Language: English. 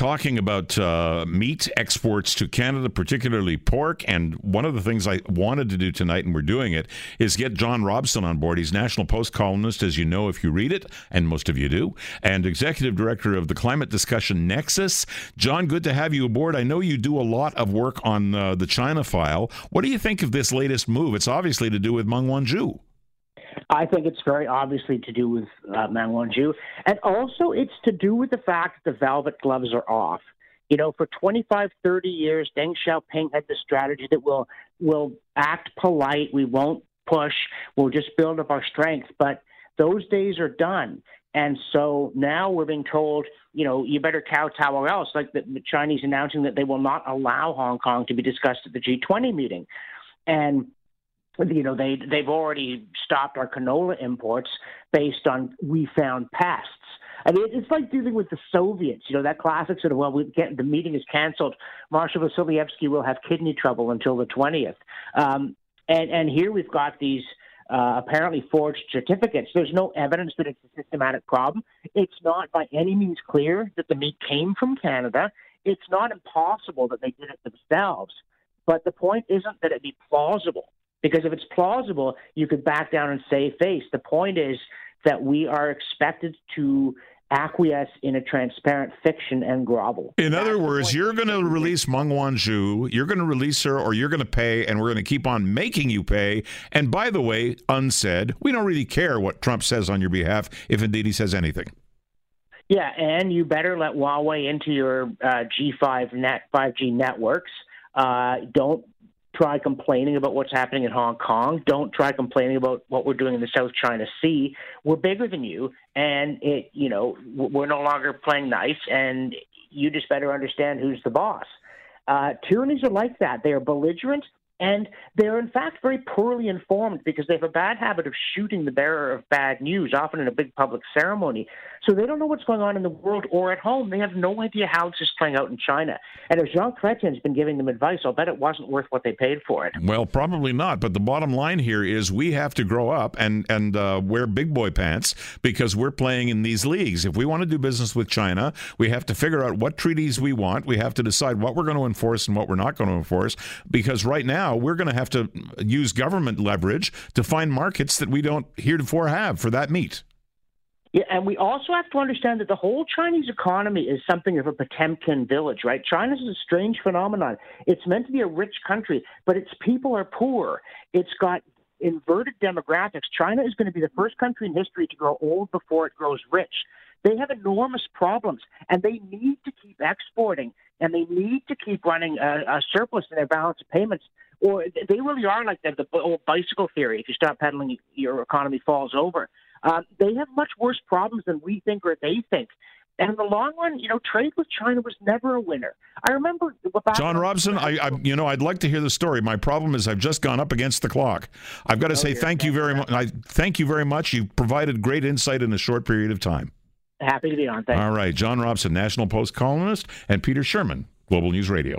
talking about uh, meat exports to Canada, particularly pork. And one of the things I wanted to do tonight, and we're doing it, is get John Robson on board. He's National Post columnist, as you know if you read it, and most of you do, and executive director of the Climate Discussion Nexus. John, good to have you aboard. I know you do a lot of work on uh, the China file. What do you think of this latest move? It's obviously to do with Meng Wanzhou. I think it's very obviously to do with uh, Meng Wanzhou. And also, it's to do with the fact that the velvet gloves are off. You know, for 25, 30 years, Deng Xiaoping had the strategy that we'll, we'll act polite, we won't push, we'll just build up our strength. But those days are done. And so now we're being told, you know, you better kowtow or else, like the, the Chinese announcing that they will not allow Hong Kong to be discussed at the G20 meeting. And you know they they've already stopped our canola imports based on we found pests. I mean, it's like dealing with the Soviets. You know that classic sort of well, we get the meeting is canceled. Marshal Vasilyevsky will have kidney trouble until the twentieth. Um, and and here we've got these. Uh, apparently forged certificates. There's no evidence that it's a systematic problem. It's not by any means clear that the meat came from Canada. It's not impossible that they did it themselves. But the point isn't that it be plausible. Because if it's plausible, you could back down and save face. The point is that we are expected to acquiesce in a transparent fiction and grovel. In That's other words, you're going to release Meng Wanzhou, you're going to release her, or you're going to pay, and we're going to keep on making you pay. And by the way, unsaid, we don't really care what Trump says on your behalf, if indeed he says anything. Yeah, and you better let Huawei into your uh, G5 net 5G networks. Uh, don't try complaining about what's happening in Hong Kong. Don't try complaining about what we're doing in the South China Sea. We're bigger than you, and it, you know, we're no longer playing nice, and you just better understand who's the boss. Uh, tyrannies are like that. They are belligerent and they're, in fact, very poorly informed because they have a bad habit of shooting the bearer of bad news, often in a big public ceremony. So they don't know what's going on in the world or at home. They have no idea how this is playing out in China. And if Jean Chrétien's been giving them advice, I'll bet it wasn't worth what they paid for it. Well, probably not. But the bottom line here is we have to grow up and, and uh, wear big boy pants because we're playing in these leagues. If we want to do business with China, we have to figure out what treaties we want. We have to decide what we're going to enforce and what we're not going to enforce because right now, now we're going to have to use government leverage to find markets that we don't heretofore have for that meat. Yeah, and we also have to understand that the whole Chinese economy is something of a Potemkin village, right? China is a strange phenomenon. It's meant to be a rich country, but its people are poor. It's got inverted demographics. China is going to be the first country in history to grow old before it grows rich. They have enormous problems, and they need to keep exporting, and they need to keep running a, a surplus in their balance of payments or they really are like the, the old bicycle theory. If you stop pedaling, your economy falls over. Uh, they have much worse problems than we think or they think. And in the long run, you know, trade with China was never a winner. I remember John Robson. I, I, you know, I'd like to hear the story. My problem is I've just gone up against the clock. I've got to say thank you very much. I thank you very much. You've provided great insight in a short period of time. Happy to be on. Thanks. All right, John Robson, National Post columnist, and Peter Sherman, Global News Radio.